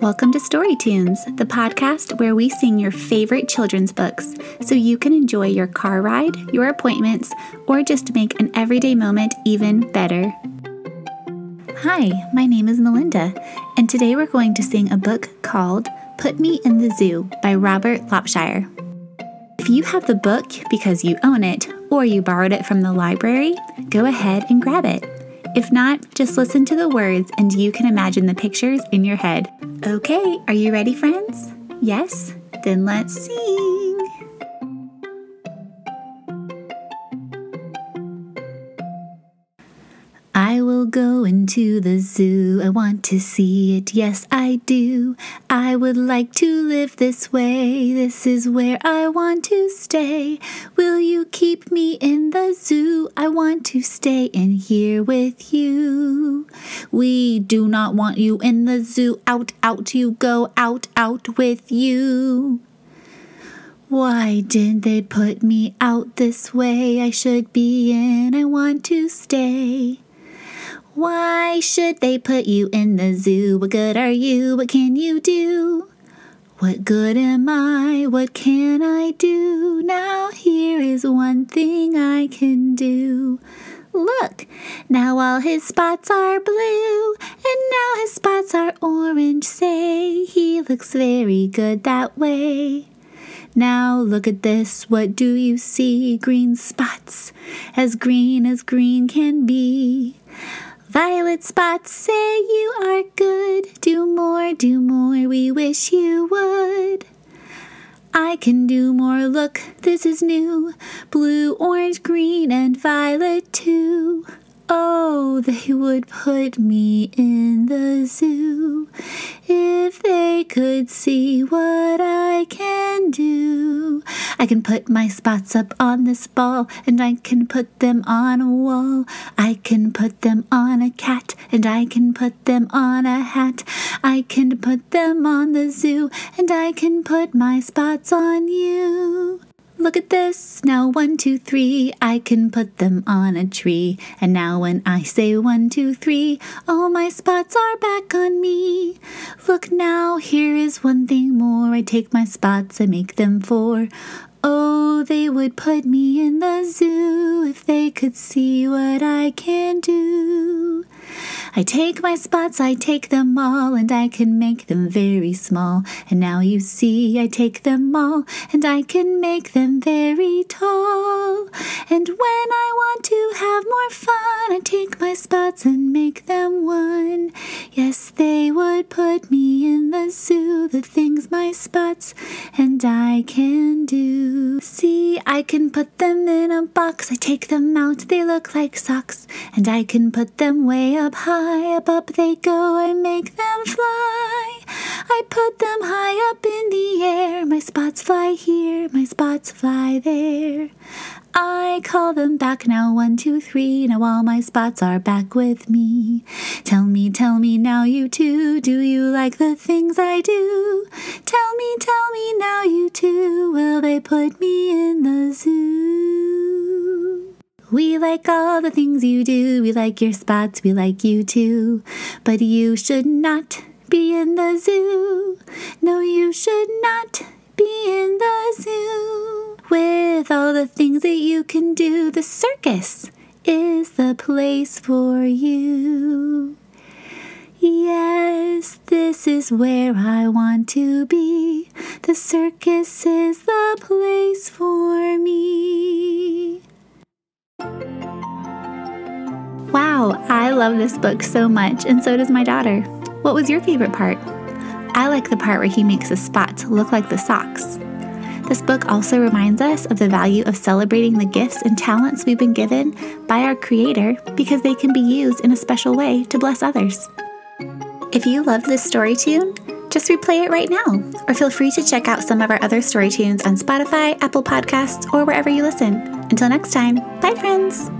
Welcome to Story Tunes, the podcast where we sing your favorite children's books so you can enjoy your car ride, your appointments, or just make an everyday moment even better. Hi, my name is Melinda, and today we're going to sing a book called Put Me in the Zoo by Robert Lopshire. If you have the book because you own it or you borrowed it from the library, go ahead and grab it. If not, just listen to the words and you can imagine the pictures in your head. Okay, are you ready, friends? Yes? Then let's sing. I will go into the zoo. I want to see it. Yes, I do. I would like to live this way. This is where I want to stay. Will you keep me in the zoo? I want to stay in here with you. We do not want you in the zoo. Out, out, you go. Out, out with you. Why did they put me out this way? I should be in. I want to stay. Why should they put you in the zoo? What good are you? What can you do? What good am I? What can I do? Now here is one thing I can do. Look, now all his spots are blue, and now his spots are orange. Say, he looks very good that way. Now look at this, what do you see? Green spots, as green as green can be. Violet spots say you are good. Do more, do more, we wish you would. I can do more, look, this is new. Blue, orange, green, and violet too. Oh, they would put me in the zoo if they could see what I can do. I can put my spots up on this ball and I can put them on a wall. I can put them on a cat and I can put them on a hat. I can put them on the zoo and I can put my spots on you. Look at this. Now, one, two, three, I can put them on a tree. And now, when I say one, two, three, all my spots are back on me. Look now, here is one thing more. I take my spots, I make them four. Oh, they would put me in the zoo if they could see what I can do. I take my spots, I take them all, and I can make them very small. And now you see, I take them all, and I can make them very tall. And when I want to have more fun, I take my spots and make them one. Yes, they would put me in the zoo, the things my spots and I can do. See, I can put them in a box, I take them out, they look like socks, and I can put them way up high, up up they go, I make them fly. I put them high up in the air, my spots fly here, my spots fly there. I call them back now, one, two, three. Now all my spots are back with me. Tell me, tell me now, you two, do you like the things I do? Tell me, tell me now, you two, will they put me in the zoo? We like all the things you do, we like your spots, we like you too. But you should not be in the zoo. No, you should not be in the zoo. With all the things that you can do, the circus is the place for you. Yes, this is where I want to be. The circus is the place for me. Wow, I love this book so much, and so does my daughter. What was your favorite part? I like the part where he makes the spots look like the socks. This book also reminds us of the value of celebrating the gifts and talents we've been given by our Creator because they can be used in a special way to bless others. If you love this story tune, just replay it right now, or feel free to check out some of our other story tunes on Spotify, Apple Podcasts, or wherever you listen. Until next time, bye, friends!